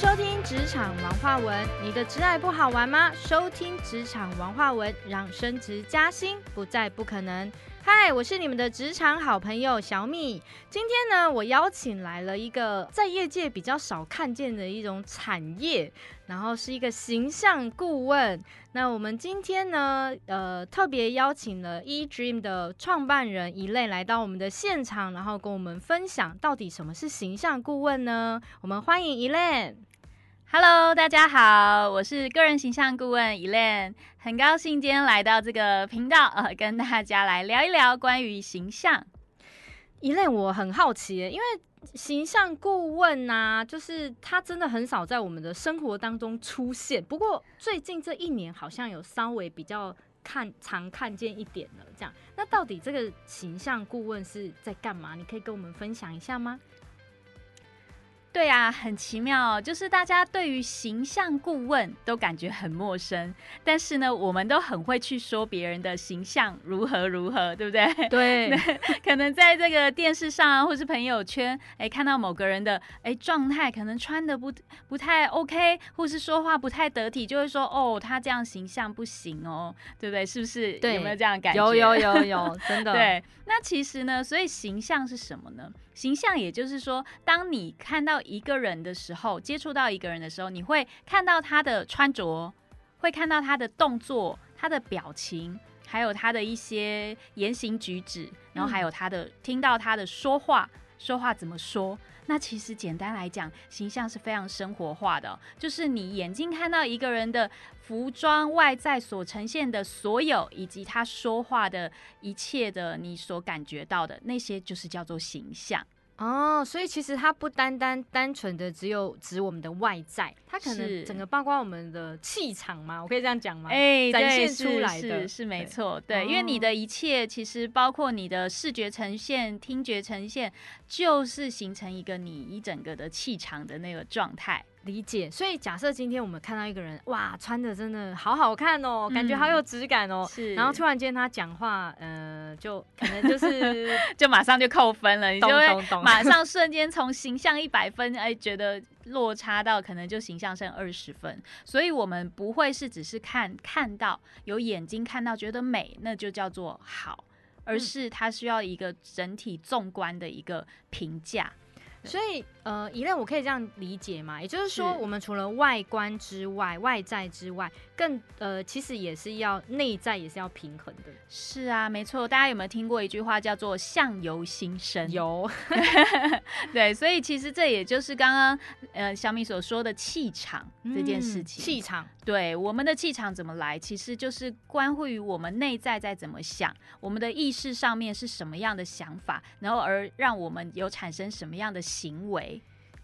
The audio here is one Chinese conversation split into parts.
收听职场王化文，你的职爱不好玩吗？收听职场王化文，让升职加薪不再不可能。嗨，我是你们的职场好朋友小米。今天呢，我邀请来了一个在业界比较少看见的一种产业，然后是一个形象顾问。那我们今天呢，呃，特别邀请了 E Dream 的创办人一类来到我们的现场，然后跟我们分享到底什么是形象顾问呢？我们欢迎一类。Hello，大家好，我是个人形象顾问 Elen，很高兴今天来到这个频道，呃，跟大家来聊一聊关于形象。Elen，我很好奇，因为形象顾问呐，就是他真的很少在我们的生活当中出现。不过最近这一年好像有稍微比较看常看见一点了。这样，那到底这个形象顾问是在干嘛？你可以跟我们分享一下吗？对啊，很奇妙，就是大家对于形象顾问都感觉很陌生，但是呢，我们都很会去说别人的形象如何如何，对不对？对，可能在这个电视上啊，或是朋友圈，哎，看到某个人的哎状态，可能穿的不不太 OK，或是说话不太得体，就会说哦，他这样形象不行哦，对不对？是不是？对，有没有这样感觉？有有有有，真的。对，那其实呢，所以形象是什么呢？形象也就是说，当你看到一个人的时候，接触到一个人的时候，你会看到他的穿着，会看到他的动作、他的表情，还有他的一些言行举止，然后还有他的听到他的说话，说话怎么说。那其实简单来讲，形象是非常生活化的，就是你眼睛看到一个人的服装外在所呈现的所有，以及他说话的一切的你所感觉到的那些，就是叫做形象。哦，所以其实它不单单单纯的只有指我们的外在，它可能整个包括我们的气场嘛，我可以这样讲吗？哎，展现出来的是没错，对，因为你的一切其实包括你的视觉呈现、听觉呈现，就是形成一个你一整个的气场的那个状态。理解，所以假设今天我们看到一个人，哇，穿的真的好好看哦，感觉好有质感哦，是。然后突然间他讲话，呃，就可能就是 就马上就扣分了，你就会马上 瞬间从形象一百分，哎，觉得落差到可能就形象剩二十分。所以我们不会是只是看看到有眼睛看到觉得美，那就叫做好，而是它需要一个整体纵观的一个评价。所以，呃，一类我可以这样理解嘛？也就是说，我们除了外观之外、外在之外，更呃，其实也是要内在也是要平衡的。是啊，没错。大家有没有听过一句话叫做“相由心生”？有。对，所以其实这也就是刚刚呃小米所说的气场这件事情。气场。对，我们的气场怎么来，其实就是关乎于我们内在在怎么想，我们的意识上面是什么样的想法，然后而让我们有产生什么样的。行为，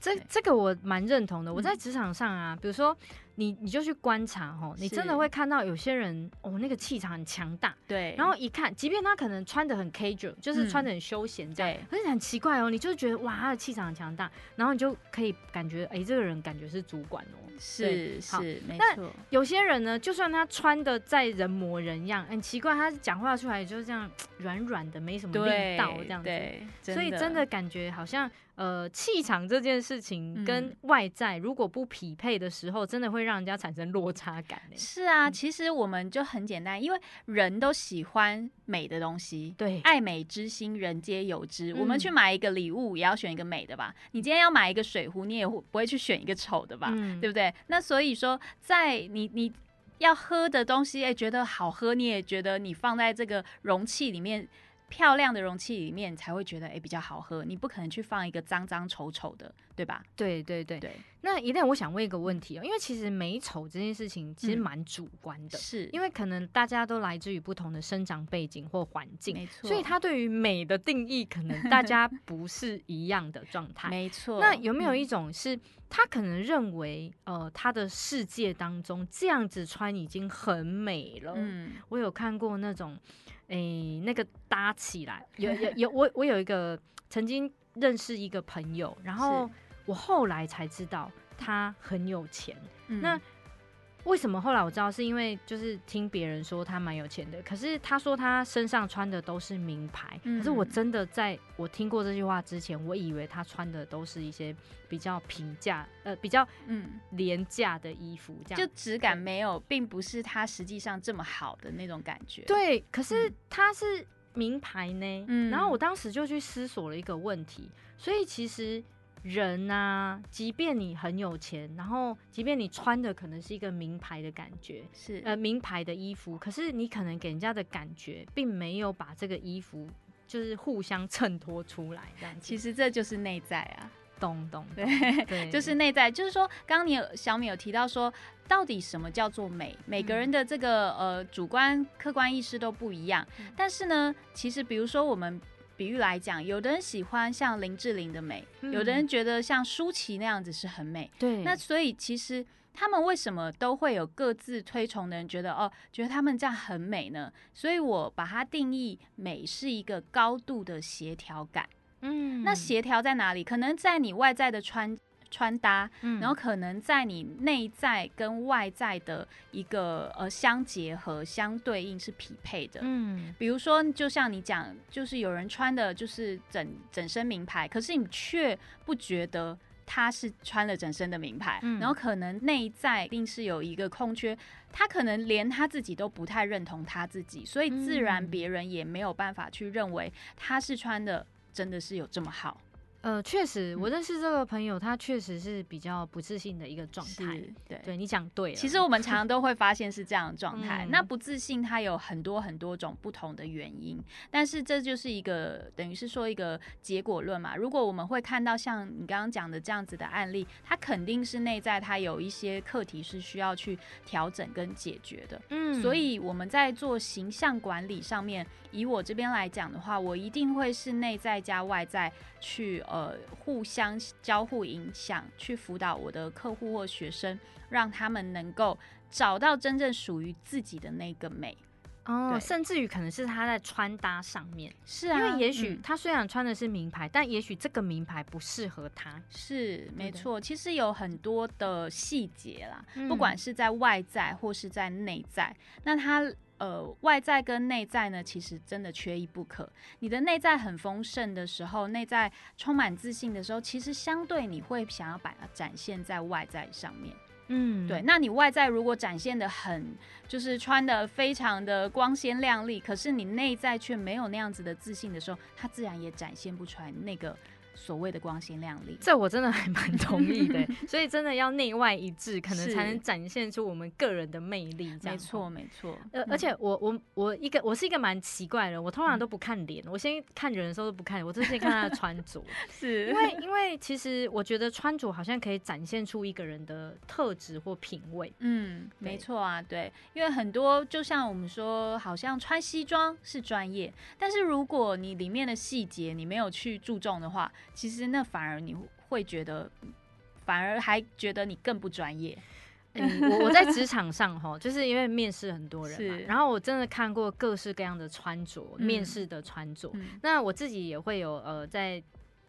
这这个我蛮认同的。我在职场上啊，比如说。你你就去观察哦，你真的会看到有些人哦，那个气场很强大，对。然后一看，即便他可能穿的很 casual，就是穿的很休闲这样，可是很奇怪哦，你就觉得哇，他的气场很强大，然后你就可以感觉，哎，这个人感觉是主管哦，是是没错。有些人呢，就算他穿的再人模人样，很奇怪，他讲话出来就是这样 软软的，没什么力道这样子，所以真的感觉好像呃，气场这件事情跟外在如果不匹配的时候，真的会。让人家产生落差感是啊，其实我们就很简单，因为人都喜欢美的东西，对，爱美之心人皆有之。我们去买一个礼物，也要选一个美的吧？你今天要买一个水壶，你也会不会去选一个丑的吧？对不对？那所以说，在你你要喝的东西，哎，觉得好喝，你也觉得你放在这个容器里面。漂亮的容器里面才会觉得哎比较好喝，你不可能去放一个脏脏丑丑的，对吧？对对对对。那一旦我想问一个问题哦，因为其实美丑这件事情其实蛮主观的，是因为可能大家都来自于不同的生长背景或环境，没错，所以他对于美的定义可能大家不是一样的状态，没错。那有没有一种是他可能认为呃他的世界当中这样子穿已经很美了？嗯，我有看过那种。哎，那个搭起来。有有 有，我我有一个曾经认识一个朋友，然后我后来才知道他很有钱。那为什么后来我知道，是因为就是听别人说他蛮有钱的，可是他说他身上穿的都是名牌，嗯可是我真的在我听过这句话之前，我以为他穿的都是一些比较平价呃比较嗯，廉价的衣服，这样就质感没有，并不是他实际上这么好的那种感觉。，对，可是他是名牌呢。嗯然后我当时就去思索了一个问题，所以其实人呐、即便你很有钱，然后即便你穿的可能是一个名牌的感觉，是，呃，名牌的衣服，可是你可能给人家的感觉，并没有把这个衣服就是互相衬托出来，这样子。其实这就是内在啊。懂懂，对 就是内在，就是说，刚刚你有小米有提到说，到底什么叫做美？每个人的这个呃主观客观意识都不一样。嗯但是呢，其实比如说我们比喻来讲，有的人喜欢像林志玲的美，嗯有的人觉得像舒淇那样子是很美。对，那所以其实他们为什么都会有各自推崇的人觉得哦，觉得他们这样很美呢？所以我把它定义美是一个高度的协调感。嗯那协调在哪里？可能在你外在的穿穿搭，嗯然后可能在你内在跟外在的一个呃相结合、相对应是匹配的。嗯比如说，就像你讲，就是有人穿的就是整整身名牌，可是你却不觉得他是穿了整身的名牌，嗯然后可能内在一定是有一个空缺，他可能连他自己都不太认同他自己，所以自然嗯别人也没有办法去认为他是穿的真的是有这么好。呃，确实，我嗯认识这个朋友，他确实是比较不自信的一个状态。对。对你讲对了，其实我们常常 都会发现是这样的状态。嗯那不自信，它有很多很多种不同的原因，但是这就是一个等于是说一个结果论嘛。如果我们会看到像你刚刚讲的这样子的案例，它肯定是内在它有一些课题是需要去调整跟解决的。嗯所以我们在做形象管理上面，以我这边来讲的话，我一定会是内在加外在去呃互相交互影响，去辅导我的客户或学生，让他们能够找到真正属于自己的那个美。哦，甚至于可能是他在穿搭上面，是啊，因为也许嗯。他虽然穿的是名牌，但也许这个名牌不适合他。是没错，其实有很多的细节啦，嗯。不管是在外在或是在内在，那它呃外在跟内在呢，其实真的缺一不可。你的内在很丰盛的时候，内在充满自信的时候，其实相对你会想要把它展现在外在上面。嗯对，，那你外在如果展现的很，就是穿的非常的光鲜亮丽，可是你内在却没有那样子的自信的时候，它自然也展现不出来那个所谓的光鲜亮丽。这我真的还蛮同意的，所以真的要内外一致，可能才能展现出我们个人的魅力。没错，。没错。呃，嗯而且我我我一个我是一个蛮奇怪的人，我通常都不看脸，我先看人的时候都不看脸，我就先看他的穿着，是因为因为其实我觉得穿着好像可以展现出一个人的特质或品味。嗯，对没错啊，对，因为很多就像我们说，好像穿西装是专业，但是如果你里面的细节你没有去注重的话，其实那反而你会觉得，反而还觉得你更不专业。嗯，我我在职场上哈，就是因为面试很多人嘛，然后我真的看过各式各样的穿着，嗯面试的穿着。嗯那我自己也会有呃，在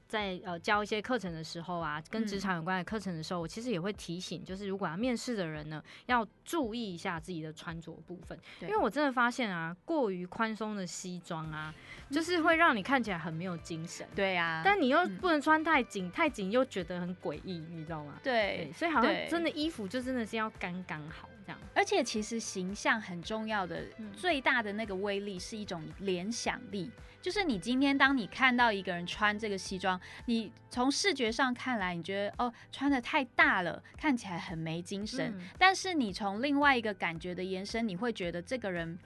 在呃教一些课程的时候啊，跟职嗯场有关的课程的时候，我其实也会提醒，就是如果要面试的人呢，要注意一下自己的穿着部分，因为我真的发现啊，过于宽松的西装啊，就是嗯会让你看起来很没有精神。对呀、但你又嗯不能穿太紧，太紧又觉得很诡异，你知道吗？对对，，所以好像真的衣服就真的是要刚刚好这样。而且其实形象很重要的，嗯最大的那个威力是一种联想力。就是你今天当你看到一个人穿这个西装，你从视觉上看来，你觉得哦穿的太大了，看起来很没精神。嗯但是你从另外一个感觉的延伸，你会觉得这个人，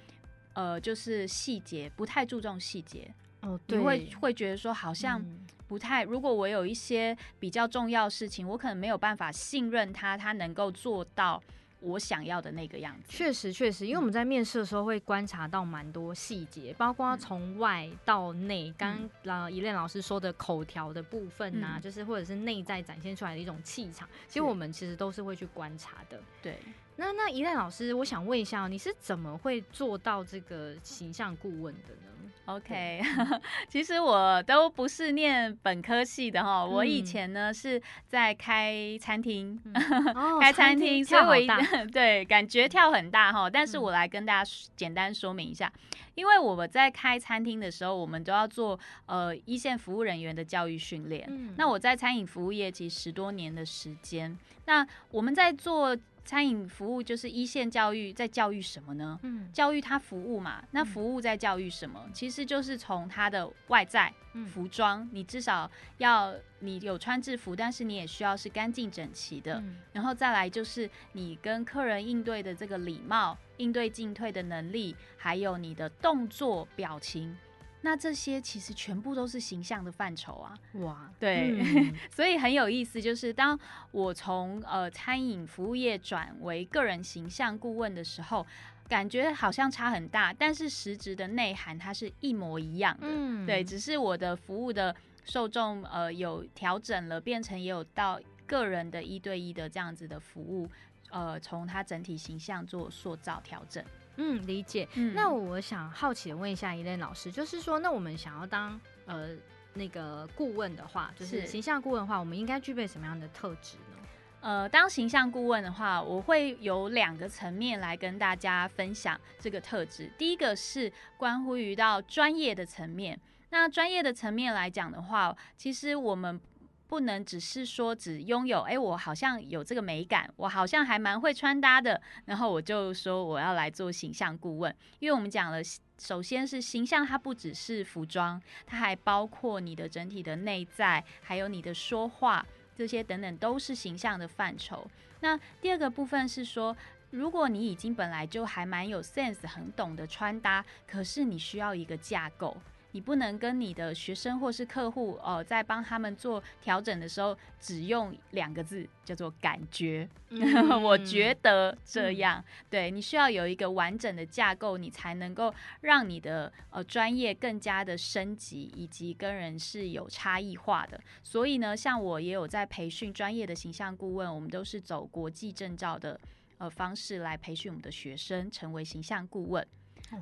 呃，就是细节不太注重细节，哦，你会会觉得说好像嗯不太。如果我有一些比较重要的事情，我可能没有办法信任他，他能够做到我想要的那个样子。确实确实，因为我们在面试的时候会观察到蛮多细节，包括嗯从外到内，刚刚呃怡恋老师说的口条的部分呐、嗯就是或者是内在展现出来的一种气场，其实我们其实都是会去观察的。对。那那一恋老师，我想问一下哦，你是怎么会做到这个形象顾问的呢？OK，其实我都不是念本科系的哈，我以前呢是在开餐厅，开餐厅，所以我一 对感觉跳很大哈。但是我来跟大家简单说明一下，因为我们在开餐厅的时候，我们都要做呃一线服务人员的教育训练。那我在餐饮服务业其实十多年的时间，那我们在做。餐饮服务就是一线教育，在教育什么呢？嗯，教育他服务嘛。那服务在教育什么？其实就是从他的外在服装，你至少要你有穿制服，但是你也需要是干净整齐的。然后再来就是你跟客人应对的这个礼貌、应对进退的能力，还有你的动作表情。那这些其实全部都是形象的范畴啊！哇，对，所以很有意思，就是当我从呃餐饮服务业转为个人形象顾问的时候，感觉好像差很大，但是实质的内涵它是一模一样的。嗯，对，只是我的服务的受众呃有调整了，变成也有到个人的一对一的这样子的服务，呃，从他整体形象做塑造调整。嗯，理解。那我想好奇的问一下一类老师，就是说，那我们想要当呃那个顾问的话，就是形象顾问的话，我们应该具备什么样的特质呢？呃，当形象顾问的话，我会有两个层面来跟大家分享这个特质。第一个是关乎于到专业的层面，那专业的层面来讲的话，其实我们。不能只是说只拥有，哎，我好像有这个美感，我好像还蛮会穿搭的，然后我就说我要来做形象顾问。因为我们讲了，首先是形象，它不只是服装，它还包括你的整体的内在，还有你的说话这些等等，都是形象的范畴。那第二个部分是说，如果你已经本来就还蛮有 sense，很懂得穿搭，可是你需要一个架构。你不能跟你的学生或是客户哦，在帮他们做调整的时候，只用两个字叫做感觉。我觉得这样，对你需要有一个完整的架构，你才能够让你的呃专业更加的升级，以及跟人是有差异化的。所以呢，像我也有在培训专业的形象顾问，我们都是走国际证照的呃方式来培训我们的学生成为形象顾问。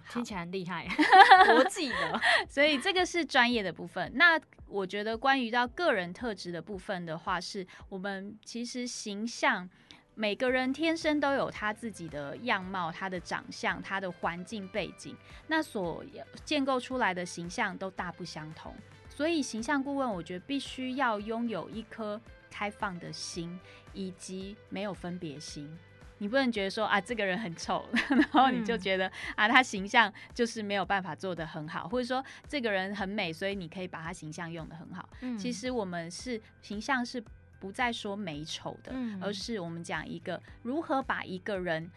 听起来很厉害，国际的，所以这个是专业的部分。那我觉得关于到个人特质的部分的话，是我们其实形象每个人天生都有他自己的样貌、他的长相、他的环境背景，那所建构出来的形象都大不相同。所以形象顾问，我觉得必须要拥有一颗开放的心，以及没有分别心。你不能觉得说啊，这个人很丑，然后你就觉得啊，他形象就是没有办法做得很好，或者说这个人很美，所以你可以把他形象用得很好。其实我们是形象是不再说美丑的，而是我们讲一个如何把一个人。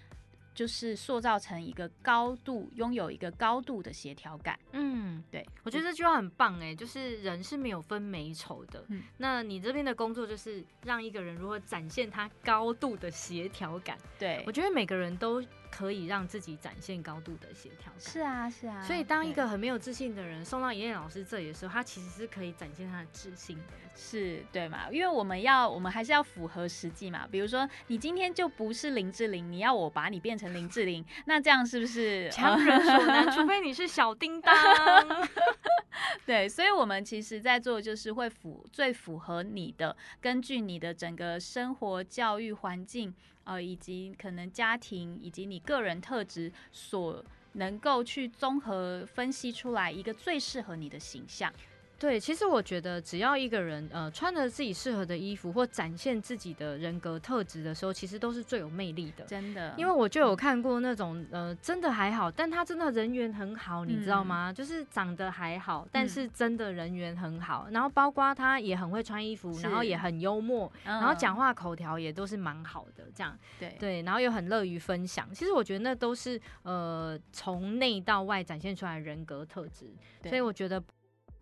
就是塑造成一个高度，拥有一个高度的协调感。嗯，对，我觉得这句话很棒哎，就是人是没有分美丑的。嗯，那你这边的工作就是让一个人如何展现他高度的协调感。对，我觉得每个人都。可以让自己展现高度的协调。是啊，是啊。所以，当一个很没有自信的人送到妍妍老师这里的时候，他其实是可以展现他的自信的。是对嘛？因为我们要，我们还是要符合实际嘛。比如说，你今天就不是林志玲，你要我把你变成林志玲，那这样是不是强人所难？除非你是小叮当。对，所以我们其实在做，就是会符最符合你的，根据你的整个生活、教育环境。呃，以及可能家庭以及你个人特质所能够去综合分析出来一个最适合你的形象。对，其实我觉得只要一个人呃穿着自己适合的衣服或展现自己的人格特质的时候，其实都是最有魅力的。真的，因为我就有看过那种呃真的还好，但他真的人缘很好，你知道吗？就是长得还好，但是真的人缘很好。然后包括他也很会穿衣服，然后也很幽默，然后讲话口条也都是蛮好的，这样对对，然后又很乐于分享。其实我觉得那都是呃从内到外展现出来的人格特质，所以我觉得。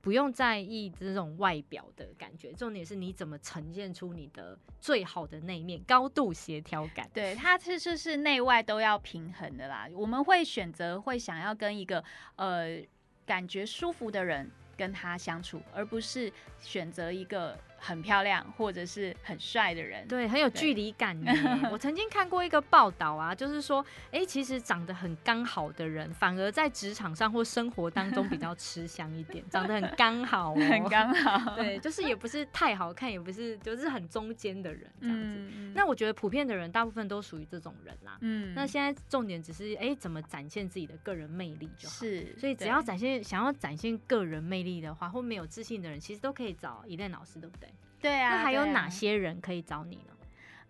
不用在意这种外表的感觉，重点是你怎么呈现出你的最好的那一面，高度协调感。对，它其实是内外都要平衡的啦。我们会选择会想要跟一个呃感觉舒服的人跟他相处，而不是选择一个很漂亮或者是很帅的人。对，很有距离感 呢。我曾经看过一个报道啊，就是说，哎，其实长得很刚好的人，反而在职场上或生活当中比较吃香一点，长得很刚好，很刚好。对，就是也不是太好看，也不是就是很中间的人这样子。那我觉得普遍的人大部分都属于这种人啦。嗯。那现在重点只是哎，怎么展现自己的个人魅力就好。是。所以只要展现想要展现个人魅力的话，或没有自信的人，其实都可以找伊恋老师，对不对？对啊，那还有哪些人可以找你呢？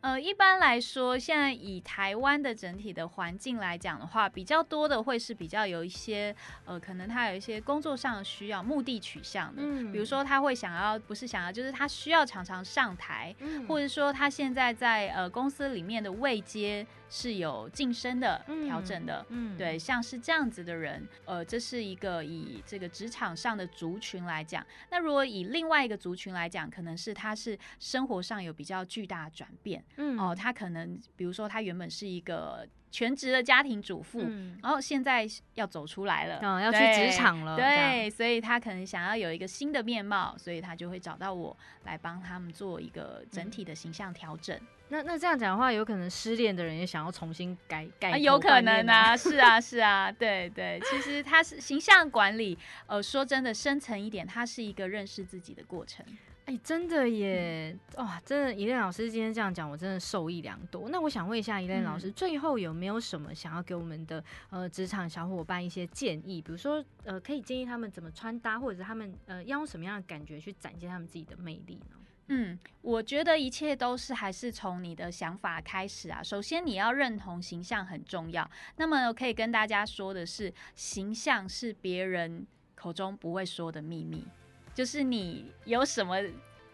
呃，一般来说，现在以台湾的整体的环境来讲的话，比较多的会是比较有一些呃，可能他有一些工作上的需要目的取向的，嗯，比如说他会想要，不是想要，就是他需要常常上台，嗯，或者说他现在在呃公司里面的位阶。是有晋升的、调整的，嗯，对，像是这样子的人，呃，这是一个以这个职场上的族群来讲。那如果以另外一个族群来讲，可能是他是生活上有比较巨大的转变，嗯，哦，他可能比如说他原本是一个全职的家庭主妇，然后现在要走出来了，嗯，要去职场了，对，所以他可能想要有一个新的面貌，所以他就会找到我来帮他们做一个整体的形象调整。那那这样讲的话，有可能失恋的人也想要重新改改，有可能 啊，是啊是啊，对对，其实他是形象管理，呃，说真的，深层一点，它是一个认识自己的过程。哎，真的耶，哇，真的，伊恋老师今天这样讲，我真的受益良多。那我想问一下，伊恋老师，最后有没有什么想要给我们的呃职场小伙伴一些建议？比如说，呃，可以建议他们怎么穿搭，或者是他们呃要用什么样的感觉去展现他们自己的魅力呢？嗯，我觉得一切都是还是从你的想法开始啊。首先，你要认同形象很重要。那么，可以跟大家说的是，形象是别人口中不会说的秘密，就是你有什么。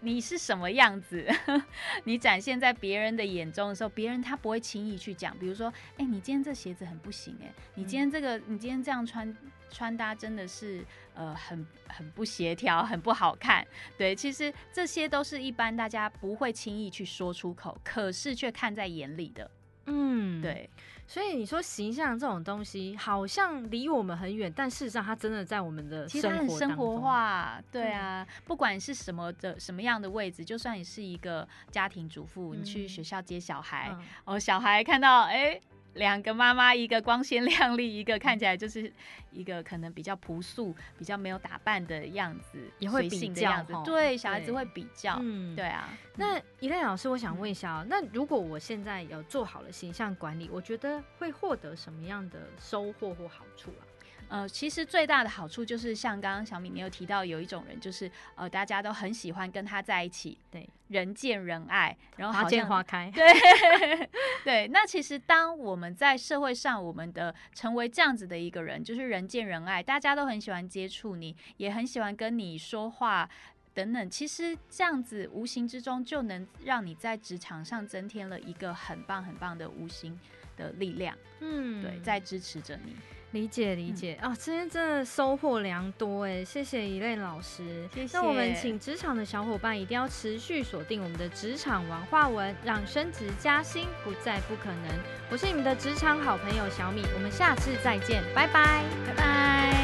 你是什么样子？你展现在别人的眼中的时候，别人他不会轻易去讲。比如说，哎，你今天这鞋子很不行，哎，你今天这个，你今天这样穿穿搭真的是呃很很不协调，很不好看。对，其实这些都是一般大家不会轻易去说出口，可是却看在眼里的。嗯，对。所以你说形象这种东西好像离我们很远，但事实上它真的在我们的其实很生活化。对啊，不管是什么的什么样的位置，就算你是一个家庭主妇，你去学校接小孩，哦，小孩看到哎。两个妈妈，一个光鲜亮丽，一个看起来就是一个可能比较朴素、比较没有打扮的样子，也会比较。对，小孩子会比较。嗯，对啊。那一类老师，我想问一下，那如果我现在有做好了形象管理，我觉得会获得什么样的收获或好处啊？呃，其实最大的好处就是像刚刚小米你有提到，有一种人就是呃，大家都很喜欢跟他在一起，对，人见人爱，然后花见花开，对 对。那其实当我们在社会上，我们的成为这样子的一个人，就是人见人爱，大家都很喜欢接触你，也很喜欢跟你说话等等。其实这样子无形之中就能让你在职场上增添了一个很棒很棒的无形的力量，嗯，对，在支持着你。理解理解啊，今天真的收获良多哎，谢谢一类老师。谢谢。那我们请职场的小伙伴一定要持续锁定我们的职场文化文，让升职加薪不再不可能。我是你们的职场好朋友小米，我们下次再见，拜拜，拜拜。